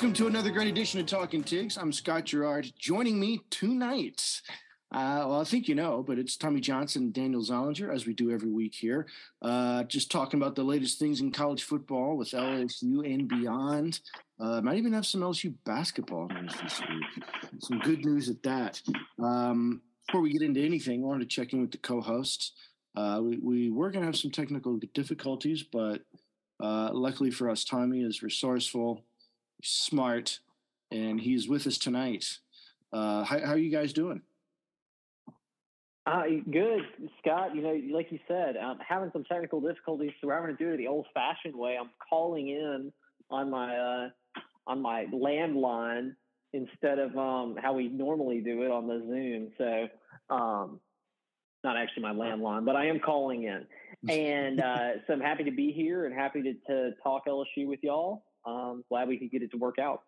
Welcome to another great edition of Talking Tigs. I'm Scott Gerard. Joining me tonight, uh, well, I think you know, but it's Tommy Johnson and Daniel Zollinger, as we do every week here. Uh, just talking about the latest things in college football with LSU and beyond. Uh, might even have some LSU basketball news this week. Some good news at that. Um, before we get into anything, I wanted to check in with the co-hosts. Uh, we, we were going to have some technical difficulties, but uh, luckily for us, Tommy is resourceful, smart, and he's with us tonight. Uh, how, how, are you guys doing? Uh, good, Scott. You know, like you said, I'm having some technical difficulties, so I'm going to do it the old-fashioned way. I'm calling in on my uh, on my landline instead of um, how we normally do it on the Zoom. So, um, not actually my landline, but I am calling in, and uh, so I'm happy to be here and happy to, to talk LSU with y'all. Um, glad we could get it to work out.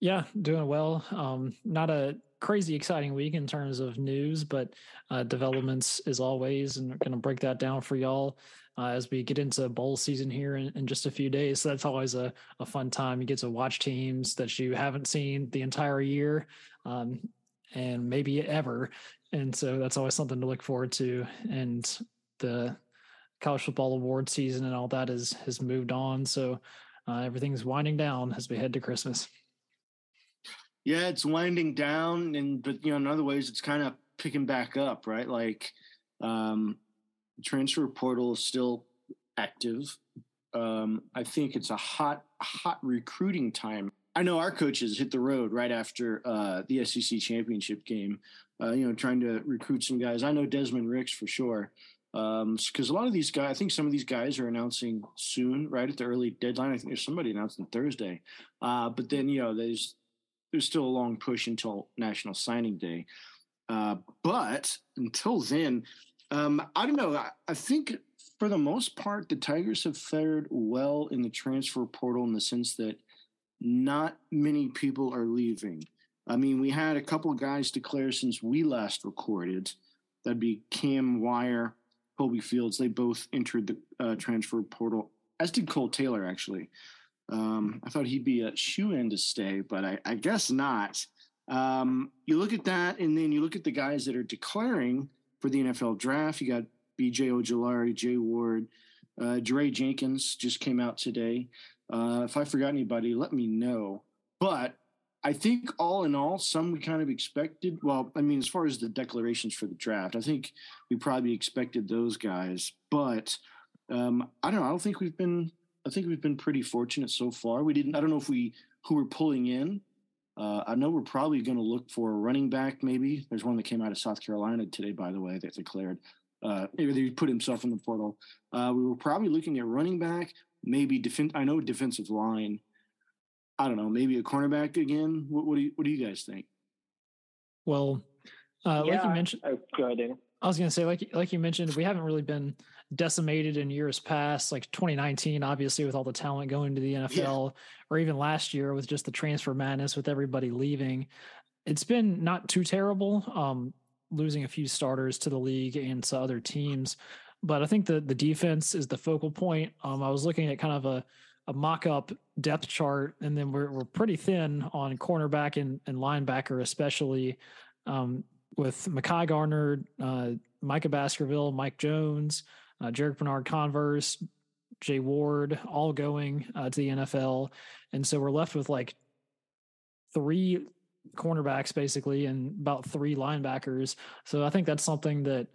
Yeah, doing well. Um, not a crazy exciting week in terms of news, but uh, developments as always, and going to break that down for y'all uh, as we get into bowl season here in, in, just a few days. So that's always a, a fun time. You get to watch teams that you haven't seen the entire year, um, and maybe ever, and so that's always something to look forward to. And the college football award season and all that is has moved on, so uh, everything's winding down as we head to Christmas. Yeah, it's winding down, and but you know, in other ways, it's kind of picking back up, right? Like, um, transfer portal is still active. Um, I think it's a hot, hot recruiting time. I know our coaches hit the road right after uh, the SEC championship game. Uh, you know, trying to recruit some guys. I know Desmond Ricks for sure because um, a lot of these guys, I think some of these guys are announcing soon, right at the early deadline. I think there's somebody announcing Thursday, uh, but then you know there's there's still a long push until National Signing Day. Uh, but until then, um, I don't know. I, I, think for the most part, the Tigers have fared well in the transfer portal in the sense that not many people are leaving. I mean, we had a couple of guys declare since we last recorded. That'd be Cam Wire, Colby Fields. They both entered the uh, transfer portal, as did Cole Taylor, actually. Um, I thought he'd be a shoe in to stay, but I, I guess not. Um, you look at that, and then you look at the guys that are declaring for the NFL draft. You got B.J. Ojulari, Jay Ward, uh, Dre Jenkins just came out today. Uh, if I forgot anybody, let me know. But I think all in all, some we kind of expected. Well, I mean, as far as the declarations for the draft, I think we probably expected those guys. But um, I don't know. I don't think we've been I think we've been pretty fortunate so far. We didn't. I don't know if we who we're pulling in. Uh, I know we're probably going to look for a running back. Maybe there's one that came out of South Carolina today, by the way, that declared. Uh, maybe he put himself in the portal. Uh, we were probably looking at running back, maybe defense. I know defensive line. I don't know, maybe a cornerback again. What, what do you What do you guys think? Well, uh, yeah, like you mentioned, oh, go ahead, I was going to say, like like you mentioned, we haven't really been decimated in years past, like 2019, obviously with all the talent going to the NFL, yeah. or even last year with just the transfer madness with everybody leaving. It's been not too terrible, um, losing a few starters to the league and to other teams, but I think the the defense is the focal point. Um, I was looking at kind of a a mock up depth chart, and then we're we're pretty thin on cornerback and, and linebacker, especially. Um, with Mekhi Garner, uh, Micah Baskerville, Mike Jones, uh, Jarrick Bernard-Converse, Jay Ward, all going uh, to the NFL. And so we're left with like three cornerbacks basically and about three linebackers. So I think that's something that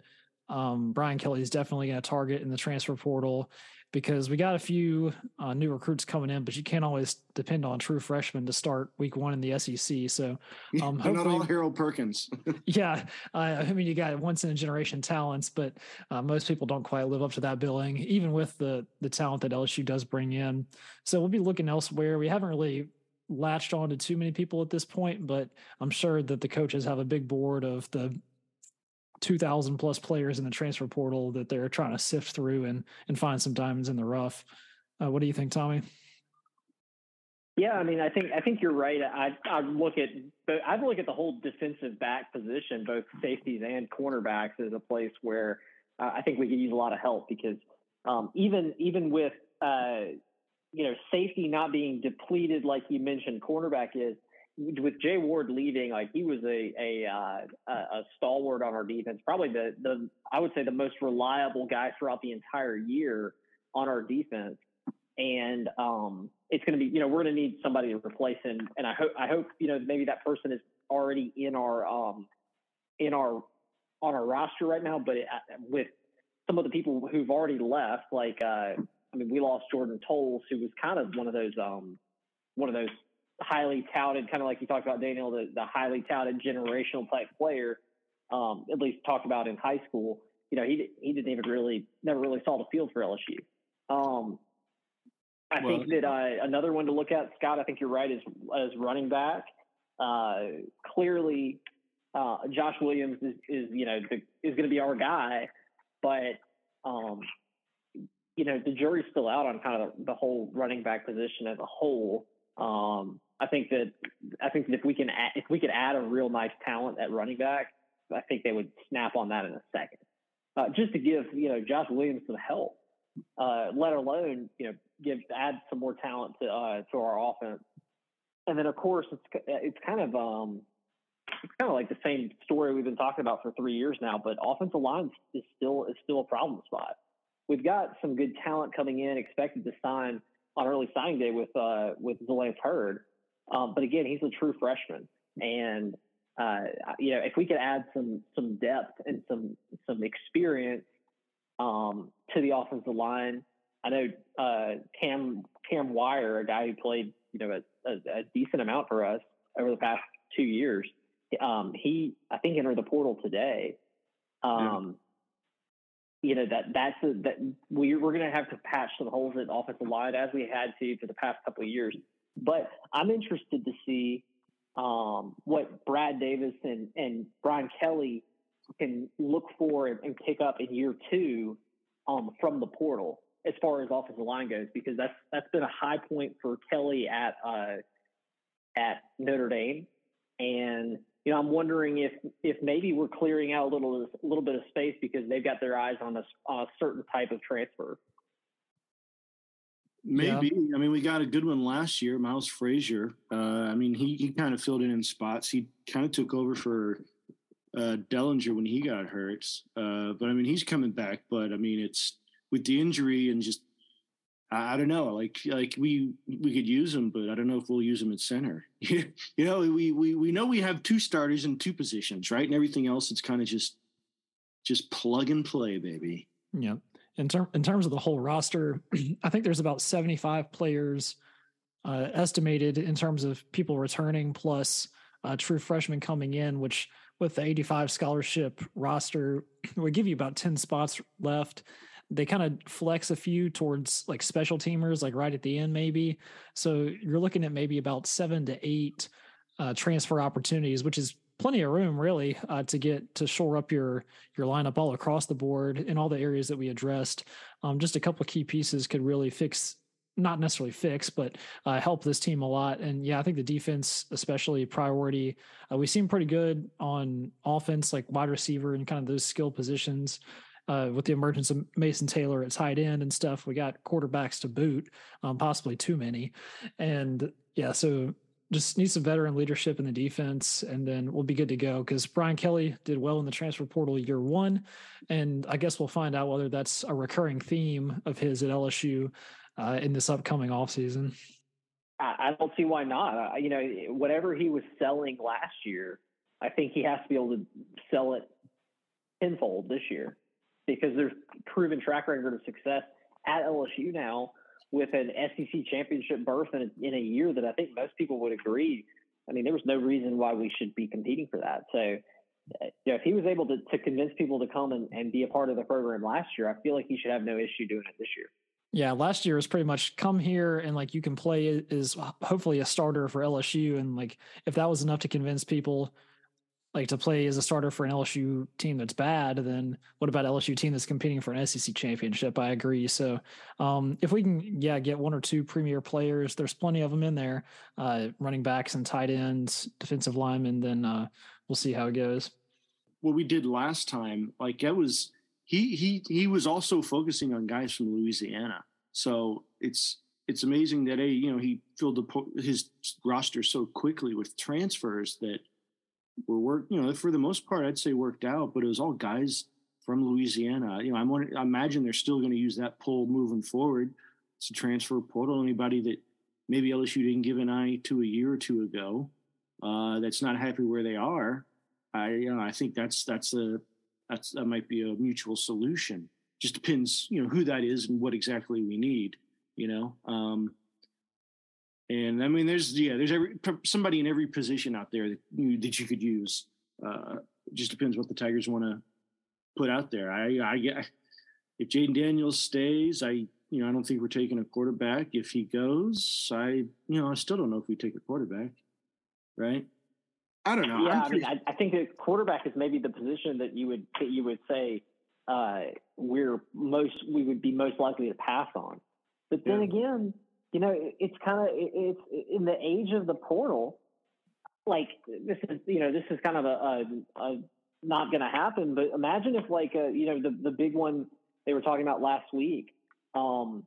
um, Brian Kelly is definitely going to target in the transfer portal because we got a few uh, new recruits coming in, but you can't always depend on true freshmen to start week one in the SEC. So, um, not all Harold Perkins. yeah, uh, I mean, you got once in a generation talents, but uh, most people don't quite live up to that billing, even with the the talent that LSU does bring in. So we'll be looking elsewhere. We haven't really latched on to too many people at this point, but I'm sure that the coaches have a big board of the 2,000 plus players in the transfer portal that they're trying to sift through and and find some diamonds in the rough. Uh, what do you think, Tommy? Yeah, I mean, I think I think you're right. I I look at I look at the whole defensive back position, both safeties and cornerbacks, as a place where uh, I think we could use a lot of help because um, even even with uh, you know, safety not being depleted like you mentioned, cornerback is with Jay Ward leaving, like he was a a, uh, a stalwart on our defense, probably the the I would say the most reliable guy throughout the entire year on our defense. And um, it's going to be, you know, we're going to need somebody to replace him. And I hope, I hope, you know, maybe that person is already in our, um, in our, on our roster right now. But it, uh, with some of the people who've already left, like, uh, I mean, we lost Jordan Toles, who was kind of one of those, um, one of those highly touted, kind of like you talked about, Daniel, the, the highly touted generational type player, um, at least talked about in high school. You know, he he didn't even really never really saw the field for LSU. Um, I well, think that uh, another one to look at, Scott. I think you're right. Is as running back. Uh, clearly, uh, Josh Williams is, is you know the, is going to be our guy, but um, you know the jury's still out on kind of the, the whole running back position as a whole. Um, I think that I think that if we can add, if we could add a real nice talent at running back, I think they would snap on that in a second. Uh, just to give you know Josh Williams some help uh, let alone you know give add some more talent to uh, to our offense. And then of course it's it's kind of um, it's kind of like the same story we've been talking about for three years now. But offensive line is still is still a problem spot. We've got some good talent coming in, expected to sign on early signing day with uh, with Zalance Heard. Um, but again, he's a true freshman, and uh, you know if we could add some some depth and some some experience um, to the offensive line. I know uh, Cam Cam Wire, a guy who played you know a, a, a decent amount for us over the past two years. Um, he I think entered the portal today. Um, yeah. You know that that's a, that we we're going to have to patch some holes in the offensive line as we had to for the past couple of years. But I'm interested to see um, what Brad Davis and, and Brian Kelly can look for and, and pick up in year two um, from the portal as far as offensive line goes, because that's that's been a high point for Kelly at uh, at Notre Dame, and you know I'm wondering if if maybe we're clearing out a little a little bit of space because they've got their eyes on a, on a certain type of transfer. Maybe. Yeah. I mean, we got a good one last year, Miles Frazier. Uh, I mean, he he kind of filled in in spots. He kind of took over for uh, Dellinger when he got hurt. Uh, but I mean, he's coming back. But I mean, it's with the injury and just I, I, don't know. Like like we we could use him, but I don't know if we'll use him at center. you know, we we we know we have two starters in two positions, right? And everything else, it's kind of just just plug and play, baby. Yeah. In term in terms of the whole roster, I think there's about 75 players uh, estimated in terms of people returning plus uh, true freshmen coming in, which with the 85 scholarship roster would give you about 10 spots left. They kind of flex a few towards like special teamers like right at the end maybe. So you're looking at maybe about seven to eight uh, transfer opportunities which is plenty of room really uh, to get to shore up your your lineup all across the board in all the areas that we addressed um, just a couple of key pieces could really fix not necessarily fix, but uh, help this team a lot. And yeah, I think the defense, especially priority, uh, we seem pretty good on offense, like wide receiver and kind of those skill positions. Uh, with the emergence of Mason Taylor at tight end and stuff, we got quarterbacks to boot, um, possibly too many. And yeah, so just need some veteran leadership in the defense, and then we'll be good to go. Because Brian Kelly did well in the transfer portal year one, and I guess we'll find out whether that's a recurring theme of his at LSU uh, in this upcoming off season. I, don't see why not. You know, whatever he was selling last year, I think he has to be able to sell it tenfold this year because there's proven track record of success at LSU now with an SEC championship berth in a, in a year that I think most people would agree. I mean, there was no reason why we should be competing for that. So, you know, if he was able to, to convince people to come and, and be a part of the program last year, I feel like he should have no issue doing it this year. Yeah, last year was pretty much come here and like you can play is hopefully a starter for LSU and like if that was enough to convince people like to play as a starter for an LSU team that's bad, then what about LSU team that's competing for an SEC championship? I agree. So um, if we can, yeah, get one or two premier players, there's plenty of them in there, uh, running backs and tight ends, defensive linemen, then uh, we'll see how it goes. What we did last time, like that was he he he was also focusing on guys from Louisiana. So it's it's amazing that a you know he filled the, his roster so quickly with transfers that were work you know for the most part I'd say worked out, but it was all guys from Louisiana. You know, I'm I imagine they're still going to use that pull moving forward. It's a transfer portal. Anybody that maybe LSU didn't give an eye to a year or two ago, uh, that's not happy where they are. I you know I think that's that's a that's that might be a mutual solution. Just depends, you know, who that is and what exactly we need you know. Um, and I mean, there's yeah, there's every somebody in every position out there that you, that you could use. Uh, it just depends what the Tigers want to put out there. I I if Jayden Daniels stays, I you know I don't think we're taking a quarterback. If he goes, I you know I still don't know if we take a quarterback, right? I don't know. Yeah, i mean, I, I, think that quarterback is maybe the position that you would that you would say uh, we're most we would be most likely to pass on. But then yeah. again, you know, it's kind of it's in the age of the portal. Like this is, you know, this is kind of a, a, a not going to happen. But imagine if, like, a, uh, you know, the the big one they were talking about last week um,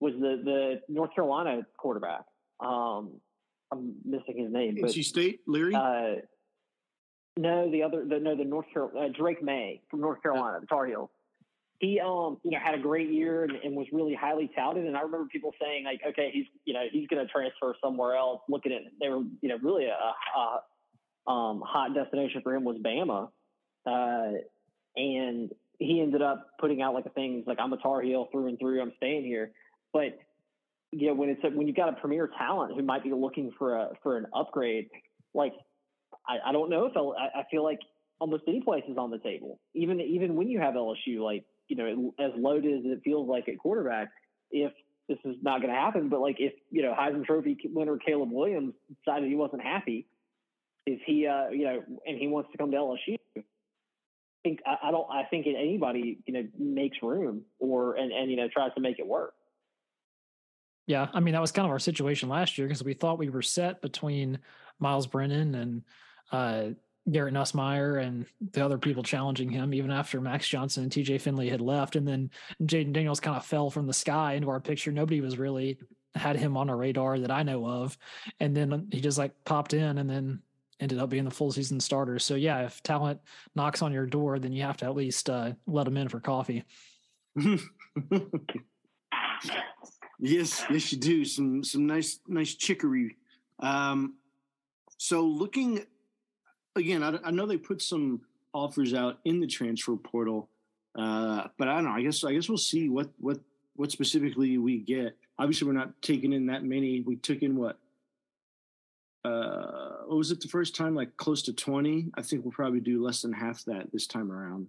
was the the North Carolina quarterback. Um, I'm missing his name. NC State, Leary. Uh, no, the other, the, no, the North Carolina, uh, Drake Maye from North Carolina, the Tar Heels he um you know had a great year and, and, was really highly touted. And i remember people saying like okay he's you know he's going to transfer somewhere else looking at they were you know really a, a um, hot destination for him was bama. Uh, and he ended up putting out like a thing like i'm a tar heel through and through. I'm staying here. But you know when it's a, when you've got a premier talent who might be looking for a for an upgrade like i, I don't know if I'll, I, I feel like almost any place is on the table. Even even when you have lsu like you know, as loaded as it feels like at quarterback, if this is not going to happen, but like if, you know, Heisman Trophy winner Caleb Williams decided he wasn't happy, is he, uh, you know, and he wants to come to LSU, I think, I, I don't, I think anybody, you know, makes room or, and, and, you know, tries to make it work. Yeah. I mean, that was kind of our situation last year because we thought we were set between Myles Brennan and, uh, Garrett Nussmeier and the other people challenging him, even after Max Johnson and TJ Finley had left. And then Jayden Daniels kind of fell from the sky into our picture. Nobody was really had him on a radar that I know of. And then he just like popped in and then ended up being the full season starter. So yeah, if talent knocks on your door, then you have to at least uh, let him in for coffee. yes, yes, you do. Some some nice nice chicory. Um, so looking again, I, I, know they put some offers out in the transfer portal, uh, but I don't know. I guess I guess we'll see what what what specifically we get. Obviously, we're not taking in that many. We took in what? Uh, what was it the first time? Like close to twenty. I think we'll probably do less than half that this time around.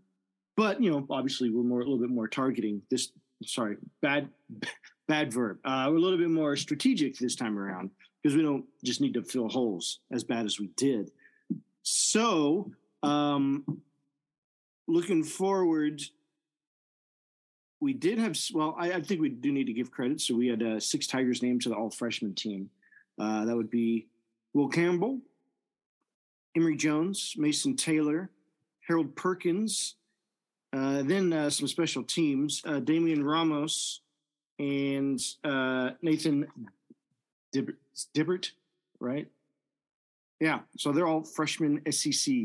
But you know, obviously, we're more a little bit more targeting this. Sorry, bad bad verb. Uh, we're a little bit more strategic this time around because we don't just need to fill holes as bad as we did. So, um, looking forward, we did have, well, I, I, think we do need to give credit. So, we had uh, six Tigers named to the all freshman team. Uh, that would be Will Campbell, Emery Jones, Mason Taylor, Harold Perkins, uh, then uh, some special teams uh, Damian Ramos and uh, Nathan Dibbert, Dibbert, right? Yeah, so they're all freshmen SEC.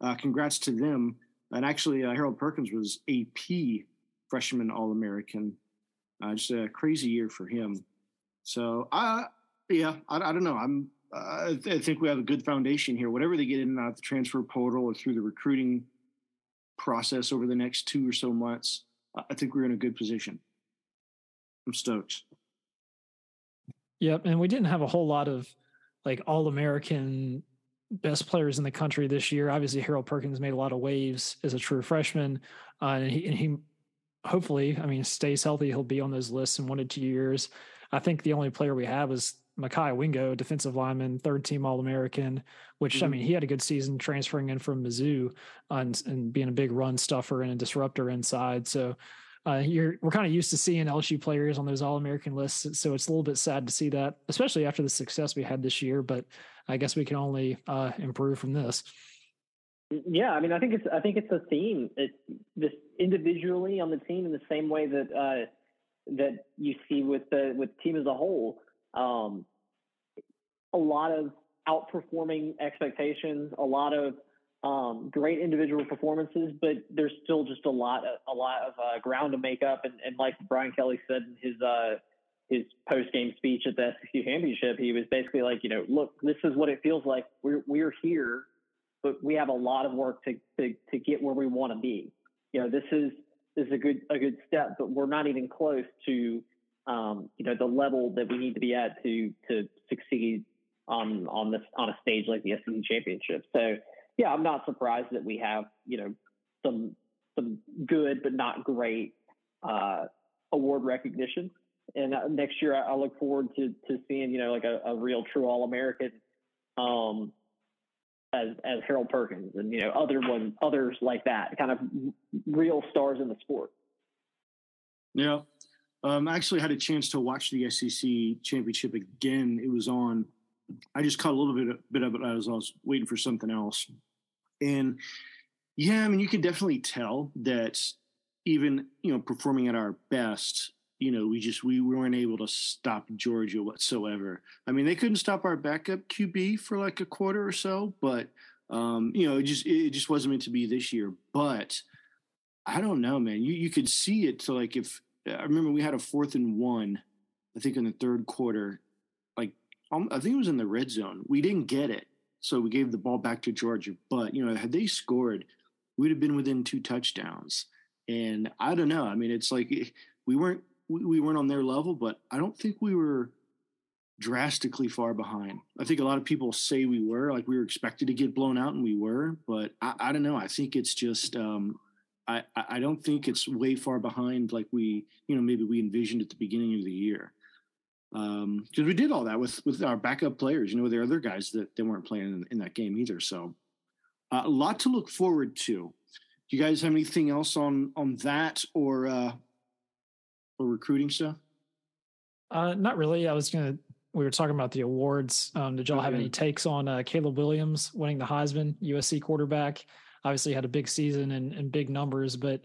Uh, congrats to them. And actually, uh, Harold Perkins was AP freshman All American. Uh, just a crazy year for him. So, uh, yeah, I, I don't know. I'm. I, th- I think we have a good foundation here. Whatever they get in and out the transfer portal or through the recruiting process over the next two or so months, I think we're in a good position. I'm stoked. Yep, and we didn't have a whole lot of like all American best players in the country this year. Obviously, Harold Perkins made a lot of waves as a true freshman, uh, and he and he hopefully, I mean, stays healthy. He'll be on those lists in one to two years. I think the only player we have is Mekhi Wingo, defensive lineman, third team All American, which mm-hmm. I mean, he had a good season transferring in from Mizzou and, and being a big run stuffer and a disruptor inside. So uh, you're we're kind of used to seeing LSU players on those All American lists, so it's a little bit sad to see that, especially after the success we had this year. But I guess we can only uh, improve from this. Yeah, I mean, I think it's I think it's a theme. It this individually on the team in the same way that uh, that you see with the with team as a whole. Um, a lot of outperforming expectations, a lot of um, great individual performances, but there's still just a lot of, a lot of uh, ground to make up. And, and, like Brian Kelly said in his uh, his post game speech at the SEC championship, he was basically like, you know, look, this is what it feels like. We're we're here, but we have a lot of work to to, to get where we want to be. You know, this is this is a good a good step, but we're not even close to um, you know the level that we need to be at to to succeed on on this on a stage like the SEC championship. So yeah, I'm not surprised that we have you know some some good but not great uh, award recognition. And uh, next year, I, I, look forward to to seeing you know like a, a real true All American um, as as Harold Perkins and you know other others like that kind of real stars in the sport. Yeah, um, I actually had a chance to watch the SEC championship again. It was on. I just caught a little bit bit of it as I was waiting for something else, and yeah, I mean you can definitely tell that even you know performing at our best, you know we just we weren't able to stop Georgia whatsoever. I mean they couldn't stop our backup QB for like a quarter or so, but um, you know it just it just wasn't meant to be this year. But I don't know, man. You you could see it. to like if I remember we had a fourth and one, I think in the third quarter, like um, I think it was in the red zone. We didn't get it, so we gave the ball back to Georgia. But you know, had they scored, we'd have been within two touchdowns. And I don't know. I mean, it's like eh, we weren't we weren't on their level, but I don't think we were drastically far behind. I think a lot of people say we were, like we were expected to get blown out, and we were. But I, I don't know. I think it's just um, I, I don't think it's way far behind like we, you know, maybe we envisioned at the beginning of the year. Because um, we did all that with with our backup players. You know, there are other guys that they weren't playing in, in that game either. So uh, a lot to look forward to. Do you guys have anything else on on that or uh, or recruiting stuff? Uh, not really. I was gonna. We were talking about the awards. Um, did y'all have any takes on uh, Caleb Williams winning the Heisman, USC quarterback? obviously had a big season and, and big numbers, but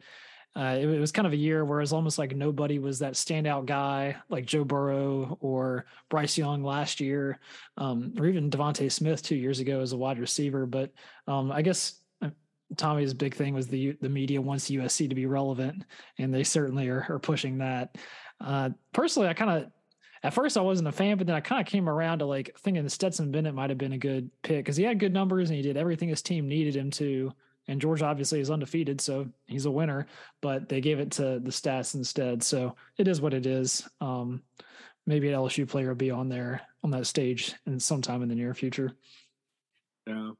uh, it, it, was kind of a year where it was almost like nobody was that standout guy like Joe Burrow or Bryce Young last year, um, or even DeVonta Smith two years ago as a wide receiver. But um, I guess uh, Tommy's big thing was the the media wants USC to be relevant, and they certainly are, are pushing that. Uh, personally, I kind of at first I wasn't a fan, but then I kind of came around to like thinking Stetson Bennett might have been a good pick because he had good numbers and he did everything his team needed him to. And George obviously is undefeated, so he's a winner. But they gave it to the stats instead, so it is what it is. Um, maybe an LSU player will be on there on that stage and sometime in the near future. Yeah.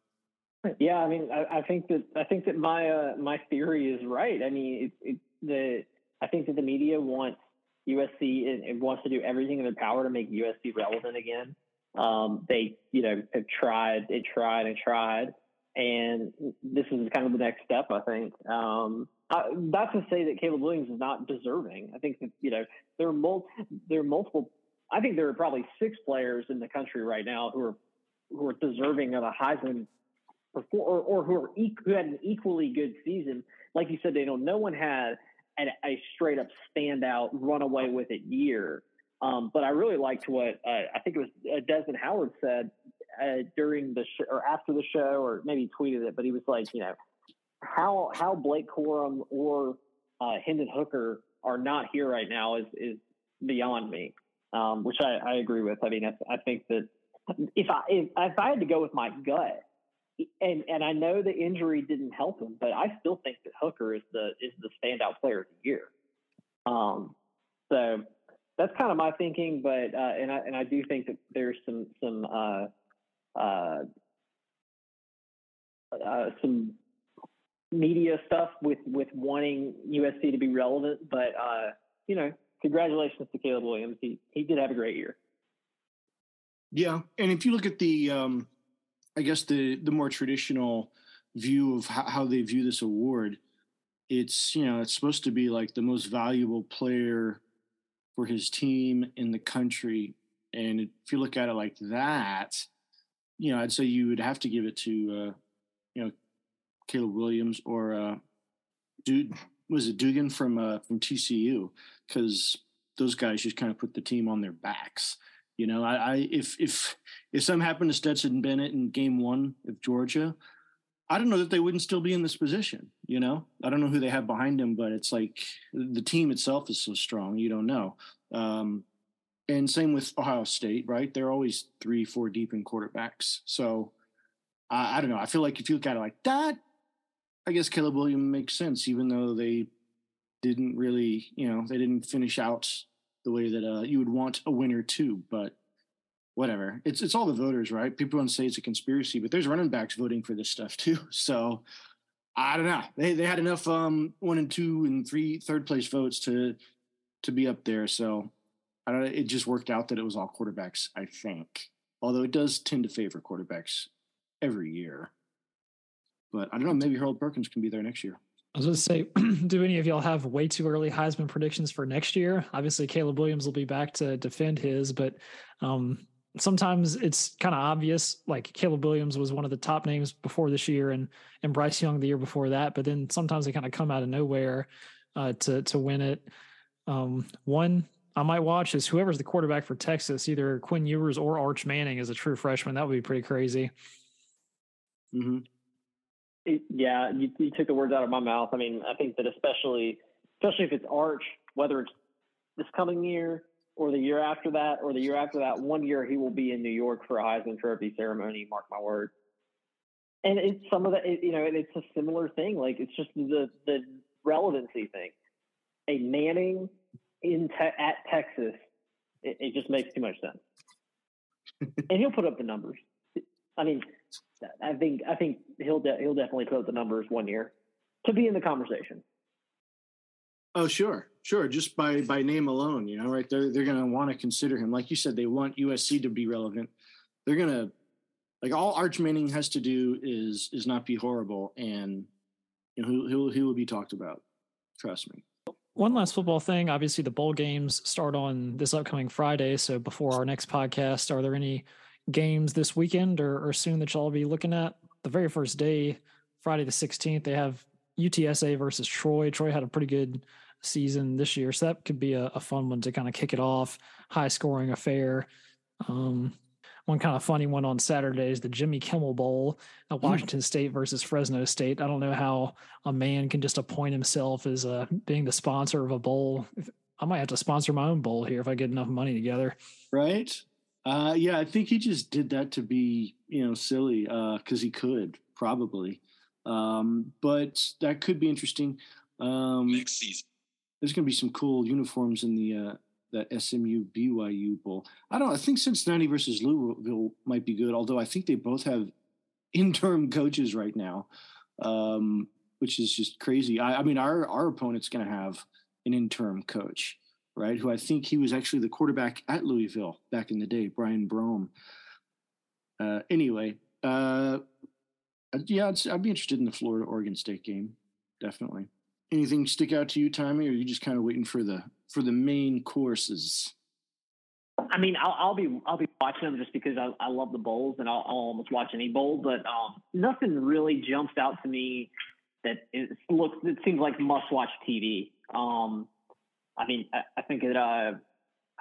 Yeah, I mean, I, I think that I think that my uh, my theory is right. I mean, it, it, the I think that the media wants USC and, and wants to do everything in their power to make USC relevant again. Um, they, you know, have tried, and tried and tried, and this is kind of the next step, I think. Um, I, not to say that Caleb Williams is not deserving. I think that you know there are mul- there are multiple. I think there are probably six players in the country right now who are who are deserving of a Heisman, or, or who are e- who had an equally good season. Like you said, Daniel, no one had a, a straight up standout, run away with it year. Um, but I really liked what uh, I think it was uh, Desmond Howard said uh, during the show or after the show, or maybe tweeted it, but he was like, you know, how how Blake Corum or uh, Hendon Hooker are not here right now is is beyond me, um, which I, I, agree with. I mean, I, I think that if I if, if, I had to go with my gut, and and I know the injury didn't help him, but I still think that Hooker is the is the standout player of the year. Um, so that's kind of my thinking, but uh, and I and I do think that there's some some uh, uh, uh, some media stuff with with wanting USC to be relevant. But uh, you know, congratulations to Caleb Williams. He he did have a great year. Yeah, and if you look at the, um, I guess the the more traditional view of how, how they view this award, it's you know it's supposed to be like the most valuable player for his team in the country. And if you look at it like that, you know, I'd say you would have to give it to, uh, you know, Caleb Williams or uh, dude was it Duggan from uh, from TCU because those guys just kind of put the team on their backs. You know, I, I if if if something happened to Stetson Bennett in Game One of Georgia, I don't know that they wouldn't still be in this position. You know, I don't know who they have behind him, but it's like the team itself is so strong. You don't know. Um, and same with Ohio State, right? They're always three, four deep in quarterbacks. So I, don't know. I feel like if you look at it like that, I guess Caleb Williams makes sense, even though they didn't really, you know, they didn't finish out the way that uh, you would want a winner to. But whatever, it's it's all the voters, right? People to say it's a conspiracy, but there's running backs voting for this stuff too. So I don't know. They they had enough um, one and two and three third place votes to to be up there. So I don't. It just worked out that it was all quarterbacks. I think, although it does tend to favor quarterbacks every year. But I don't know. Maybe Harold Perkins can be there next year. I was going to say, do any of y'all have way too early Heisman predictions for next year? Obviously, Caleb Williams will be back to defend his, but um, sometimes it's kind of obvious. Like Caleb Williams was one of the top names before this year, and and Bryce Young the year before that. But then sometimes they kind of come out of nowhere uh, to to win it. Um, one I might watch is whoever's the quarterback for Texas, either Quinn Ewers or Arch Manning as a true freshman. That would be pretty crazy. Mm-hmm. It, yeah, you, you took the words out of my mouth. I mean, I think that especially, especially if it's Arch, whether it's this coming year or the year after that or the year after that, one year he will be in New York for a Heisman Trophy ceremony. Mark my word. And it's some of the, it, you know, it's a similar thing. Like it's just the the relevancy thing. A Manning in te- at Texas, it, it just makes too much sense. and he'll put up the numbers. I mean, I think I think he'll de- he'll definitely put up the numbers one year to be in the conversation. Oh sure, sure. Just by by name alone, you know, right? They're they're gonna want to consider him. Like you said, they want USC to be relevant. They're gonna like all Arch Manning has to do is is not be horrible, and you know he'll he'll, he will be talked about. Trust me. One last football thing. Obviously, the bowl games start on this upcoming Friday. So before our next podcast, are there any games this weekend or, or soon that y'all be looking at? The very first day, Friday the 16th, they have UTSA versus Troy. Troy had a pretty good season this year, so that could be a, a fun one to kind of kick it off. High scoring affair. Um, one kind of funny one on Saturday is the Jimmy Kimmel Bowl at hmm. Washington mm. State versus Fresno State. I don't know how a man can just appoint himself as uh, being the sponsor of a bowl. I might have to sponsor my own bowl here if I get enough money together. Right. Uh, yeah, I think he just did that to be, you know, silly because uh, he could probably. Um, but that could be interesting. Um, Next season, there's going to be some cool uniforms in the uh, that SMU BYU bowl. I don't. I think Cincinnati versus Louisville might be good. Although I think they both have interim coaches right now, um, which is just crazy. I, I mean, our our opponent's going to have an interim coach, right? Who I think he was actually the quarterback at Louisville back in the day, Brian Brohm. Uh, anyway, uh, yeah, I'd be interested in the Florida Oregon State game, definitely. Anything stick out to you, Tommy, or are you just kind of waiting for the for the main courses? I mean, I'll, I'll, be I'll be watching them just because I, I love the bowls and I'll, I'll, almost watch any bowl, but um, nothing really jumps out to me that it looks it seems like must watch TV. Um, I mean, I, I think that uh,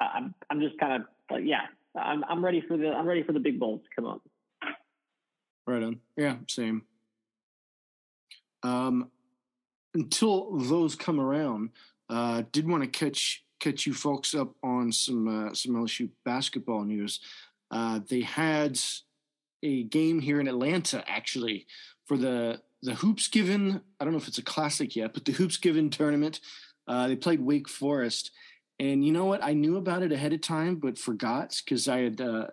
I'm I'm just kind of like yeah, I'm I'm ready for the I'm ready for the big bowls to come up. Right on. Yeah, same. Um, until those come around, uh, did want to catch catch you folks up on some uh, some LSU basketball news. Uh, they had a game here in Atlanta actually for the the Hoopsgiving. I don't know if it's a classic yet, but the Hoopsgiving tournament. Uh, they played Wake Forest, and you know what? I knew about it ahead of time, but forgot because I had uh,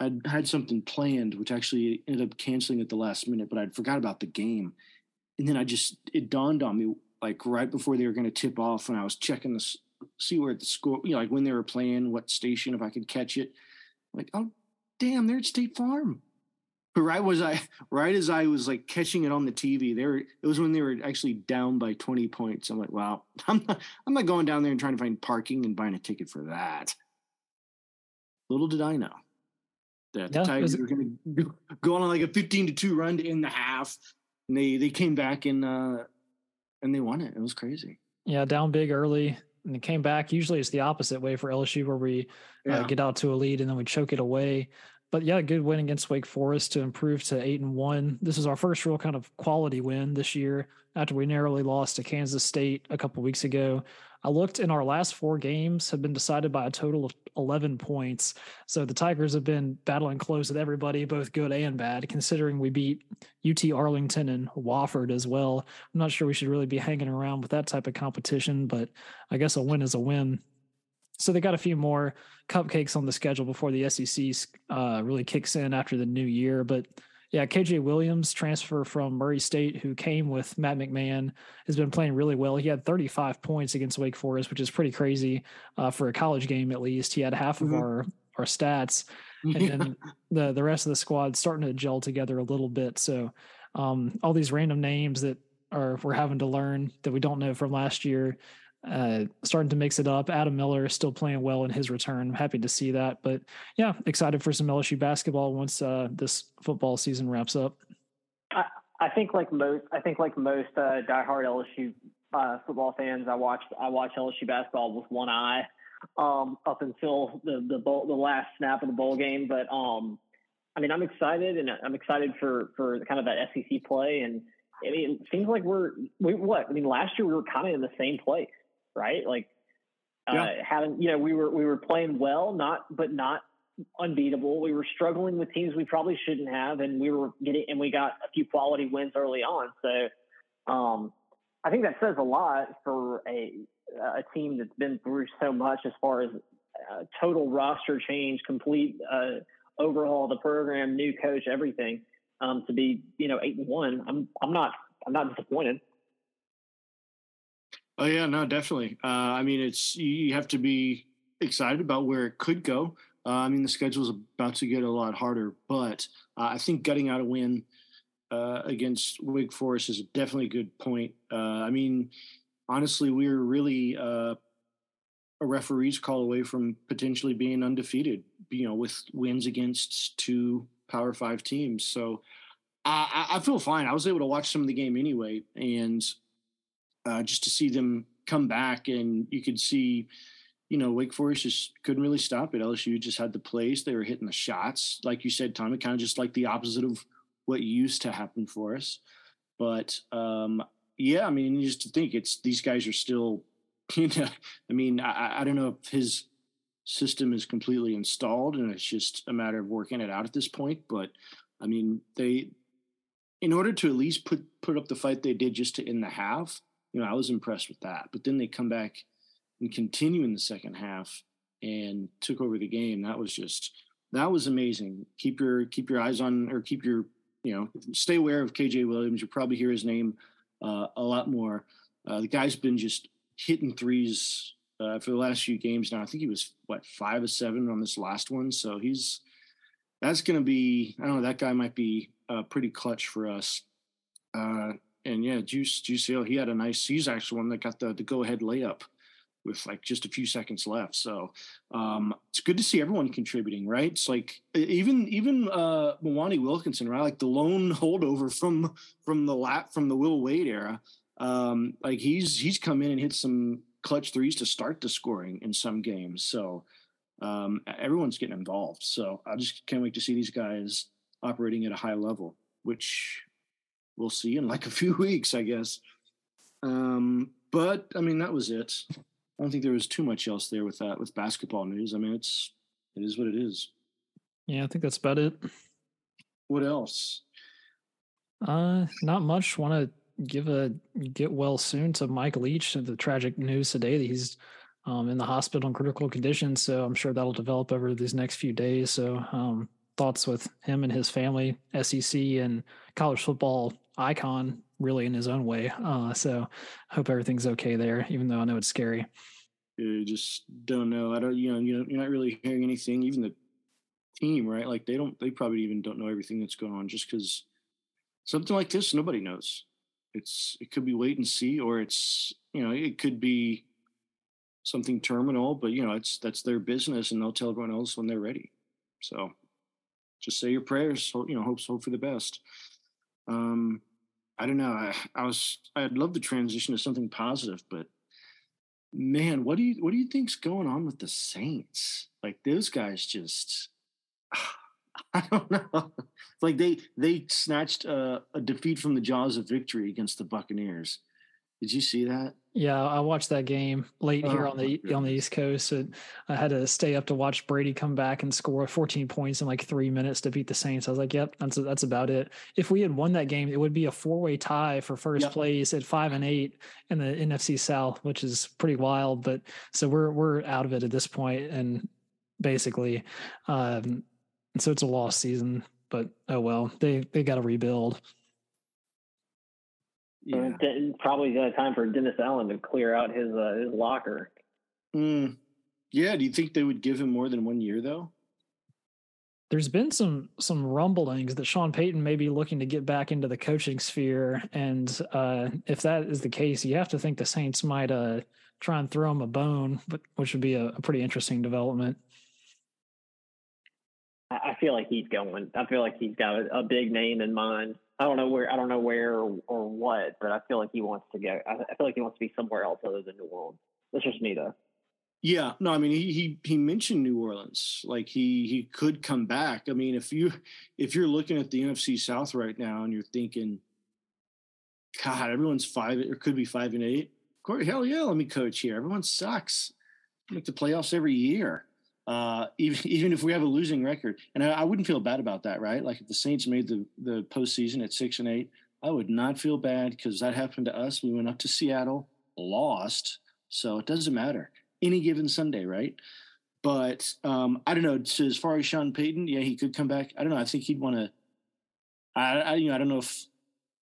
I'd had something planned, which actually ended up canceling at the last minute. But I'd forgot about the game, and then I just it dawned on me like right before they were going to tip off when I was checking the see where the score, you know, like when they were playing, what station, if I could catch it. Like, oh, damn, they're at State Farm. But right was I, right as I was like catching it on the TV, there it was when they were actually down by 20 points. I'm like, wow, I'm not, I'm not going down there and trying to find parking and buying a ticket for that. Little did I know that the yeah, Tigers were going to go on like a 15 to two run to end the half. And they, they came back and, uh, and they won it. It was crazy. Yeah, down big early. and it came back. Usually it's the opposite way for LSU, where we uh, yeah. uh, get out to a lead and then we choke it away. But yeah, good win against Wake Forest to improve to eight and one. This is our first real kind of quality win this year after we narrowly lost to Kansas State a couple weeks ago. I looked in our last four games have been decided by a total of 11 points. So the Tigers have been battling close with everybody, both good and bad, considering we beat UT Arlington and Wofford as well. I'm not sure we should really be hanging around with that type of competition, but I guess a win is a win. So they got a few more cupcakes on the schedule before the SEC uh, really kicks in after the new year. But yeah, KJ Williams, transfer from Murray State, who came with Matt McMahon, has been playing really well. He had 35 points against Wake Forest, which is pretty crazy uh, for a college game at least. He had half mm-hmm. of our our stats, and then the the rest of the squad starting to gel together a little bit. So um, all these random names that are we're having to learn that we don't know from last year uh, starting to mix it up. Adam Miller is still playing well in his return. I'm happy to see that. But yeah, excited for some LSU basketball once uh, this football season wraps up. I, I think like most, I think like most uh, diehard LSU uh, football fans, I watched I watched LSU basketball with one eye um, up until the the bowl, the last snap of the bowl game. But um, I mean, I'm excited, and I'm excited for for kind of that SEC play. And I mean, it seems like we're we what I mean. Last year we were kind of in the same place right? Like uh, yeah. having, you know, we were we were playing well, not but not unbeatable. We were struggling with teams we probably shouldn't have, and we were getting and we got a few quality wins early on. So um, I think that says a lot for a a team that's been through so much as far as uh, total roster change, complete uh, overhaul of the program, new coach, everything. Um, to be you know eight and one, I'm I'm not I'm not disappointed. Oh yeah, no, definitely. Uh, I mean, it's you have to be excited about where it could go. Uh, I mean, the schedule is about to get a lot harder, but uh, I think gutting out a win uh, against Wake Forest is definitely a good point. Uh, I mean, honestly, we were really uh, a referee's call away from potentially being undefeated. You know, with wins against two Power Five teams, so I, I feel fine. I was able to watch some of the game anyway, and uh, just to see them come back and you could see, you know, Wake Forest just couldn't really stop it. LSU just had the place. They were hitting the shots. Like you said, Tommy, kind of just like the opposite of what used to happen for us. But um, yeah, I mean, just to think it's these guys are still, you know, I mean, I, I don't know if his system is completely installed and it's just a matter of working it out at this point. But I mean, they, in order to at least put put up the fight they did just to end the half, you know, I was impressed with that. But then they come back and continue in the second half and took over the game. That was just that was amazing. Keep your keep your eyes on or keep your you know stay aware of KJ Williams. You'll probably hear his name uh, a lot more. Uh, the guy's been just hitting threes uh, for the last few games now. I think he was what five of seven on this last one. So he's that's going to be I don't know that guy might be uh, pretty clutch for us. And yeah, Juice Juice Hill, he had a nice. He's actually one that got the the go ahead layup with like just a few seconds left. So um, it's good to see everyone contributing, right? It's like even even uh, Mwani Wilkinson, right? Like the lone holdover from from the lap from the Will Wade era. Um, like he's he's come in and hit some clutch threes to start the scoring in some games. So um, everyone's getting involved. So I just can't wait to see these guys operating at a high level, which we'll see in like a few weeks, I guess. Um, but I mean, that was it. I don't think there was too much else there with that with basketball news. I mean, it's it is what it is. Yeah, I think that's about it. What else? Uh, not much. Want to give a get well soon to Mike Leach. To the tragic news today that he's um, in the hospital in critical condition. So I'm sure that'll develop over these next few days. So um, thoughts with him and his family, SEC and college football icon really in his own way. Uh, so hope everything's okay there, even though I know it's scary. You just don't know. I don't, you know, you know, you're not really hearing anything. Even the team, right? Like they don't, they probably even don't know everything that's going on just because something like this, nobody knows. It's, it could be wait and see, or it's, you know, it could be something terminal, but you know, it's, that's their business and they'll tell everyone else when they're ready. So just say your prayers, you know, hopes, hope for the best. Um, I don't know. I, I was I'd love to transition to something positive, but man, what do you what do you think's going on with the Saints? Like those guys just I don't know. Like they they snatched a, a defeat from the jaws of victory against the Buccaneers. Did you see that? Yeah, I watched that game late oh, here on the on the East Coast. And I had to stay up to watch Brady come back and score 14 points in like three minutes to beat the Saints. I was like, "Yep, that's that's about it." If we had won that game, it would be a four way tie for first yep. place at five and eight in the NFC South, which is pretty wild. But so we're we're out of it at this point, and basically, um, so it's a lost season. But oh well, they they got to rebuild. Yeah. Probably got time for Dennis Allen to clear out his uh, his locker. Mm. Yeah. Do you think they would give him more than one year though? There's been some some rumblings that Sean Payton may be looking to get back into the coaching sphere, and uh, if that is the case, you have to think the Saints might uh, try and throw him a bone, but which would be a, a pretty interesting development. I feel like he's going. I feel like he's got a, a big name in mind. I don't know where I don't know where or, or what, but I feel like he wants to go. I, feel like he wants to be somewhere else other than New Orleans. That's just me though. Yeah, no, I mean he he he mentioned New Orleans. Like he he could come back. I mean, if you if you're looking at the NFC South right now and you're thinking, God, everyone's five or could be five and eight. Corey, hell yeah, let me coach here. Everyone sucks. Make the playoffs every year uh, even even if we have a losing record. And I, I, wouldn't feel bad about that, right? Like if the Saints made the the postseason at six and eight, I would not feel bad because that happened to us. We went up to Seattle, lost, so it doesn't matter any given Sunday, right? But um, I don't know. So as far as Sean Payton, yeah, he could come back. I don't know. I think he'd want to. I, I, you know I don't know if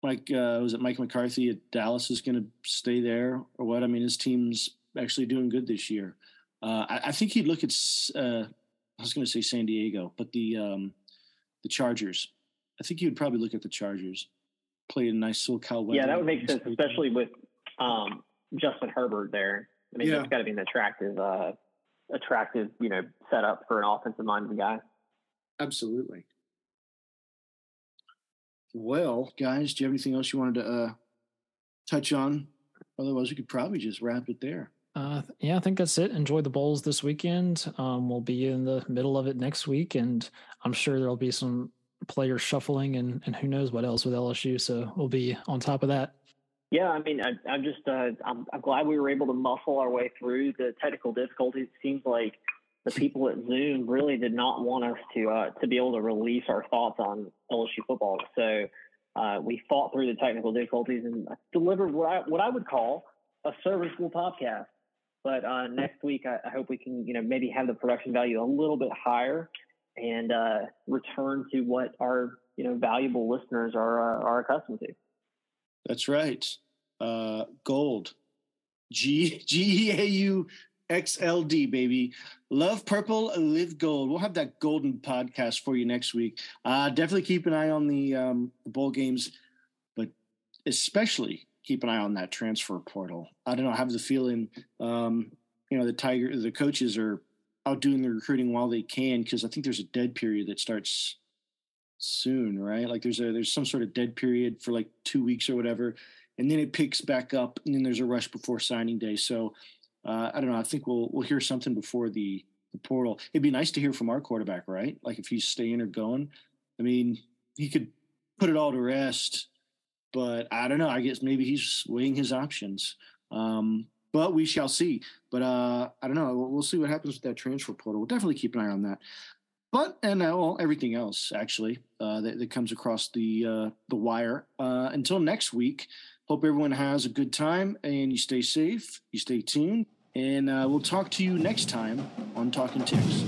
Mike uh, was it Mike McCarthy at Dallas is going to stay there or what. I mean, his team's actually doing good this year. Uh, I, I, think he'd look at. Uh, I was going to say San Diego, but the um, the Chargers. I think he would probably look at the Chargers. Play a nice little weather. Yeah, that would make sense, especially with um, Justin Herbert there. I mean, yeah. that's got to be an attractive, uh, attractive, you know, setup for an offensive minded guy. Absolutely. Well, guys, do you have anything else you wanted to uh, touch on? Otherwise, we could probably just wrap it there. Uh, yeah, I think that's it. Enjoy the bowls this weekend. Um, we'll be in the middle of it next week, and I'm sure there'll be some player shuffling and, and who knows what else with LSU. So we'll be on top of that. Yeah, I mean, I, am just uh, I'm, I'm glad we were able to muscle our way through the technical difficulties. It seems like the people at Zoom really did not want us to uh, to be able to release our thoughts on LSU football. So uh, we fought through the technical difficulties and delivered what I what I would call a serviceable podcast. But uh, next week, I, I, hope we can, you know, maybe have the production value a little bit higher and uh, return to what our, you know, valuable listeners are uh, are accustomed to. That's right. Uh, gold, G G E A U X L D, baby. Love purple, live gold. We'll have that golden podcast for you next week. Uh, definitely keep an eye on the um, bowl games, but especially keep an eye on that transfer portal. I don't know. I have the feeling, um, you know, the Tiger, the coaches are out doing the recruiting while they can because I think there's a dead period that starts soon, right? Like there's a there's some sort of dead period for like two weeks or whatever, and then it picks back up, and then there's a rush before signing day. So uh, I don't know. I think we'll we'll hear something before the the portal. It'd be nice to hear from our quarterback, right? Like if he's staying or going. I mean, he could put it all to rest but I don't know. I guess maybe he's weighing his options. Um, but we shall see. But uh, I don't know. We'll, we'll, see what happens with that transfer portal. We'll definitely keep an eye on that. But and uh, well, everything else actually uh, that, that, comes across the uh, the wire. Uh, until next week, hope everyone has a good time and you stay safe. You stay tuned, and uh, we'll talk to you next time on Talking Ticks.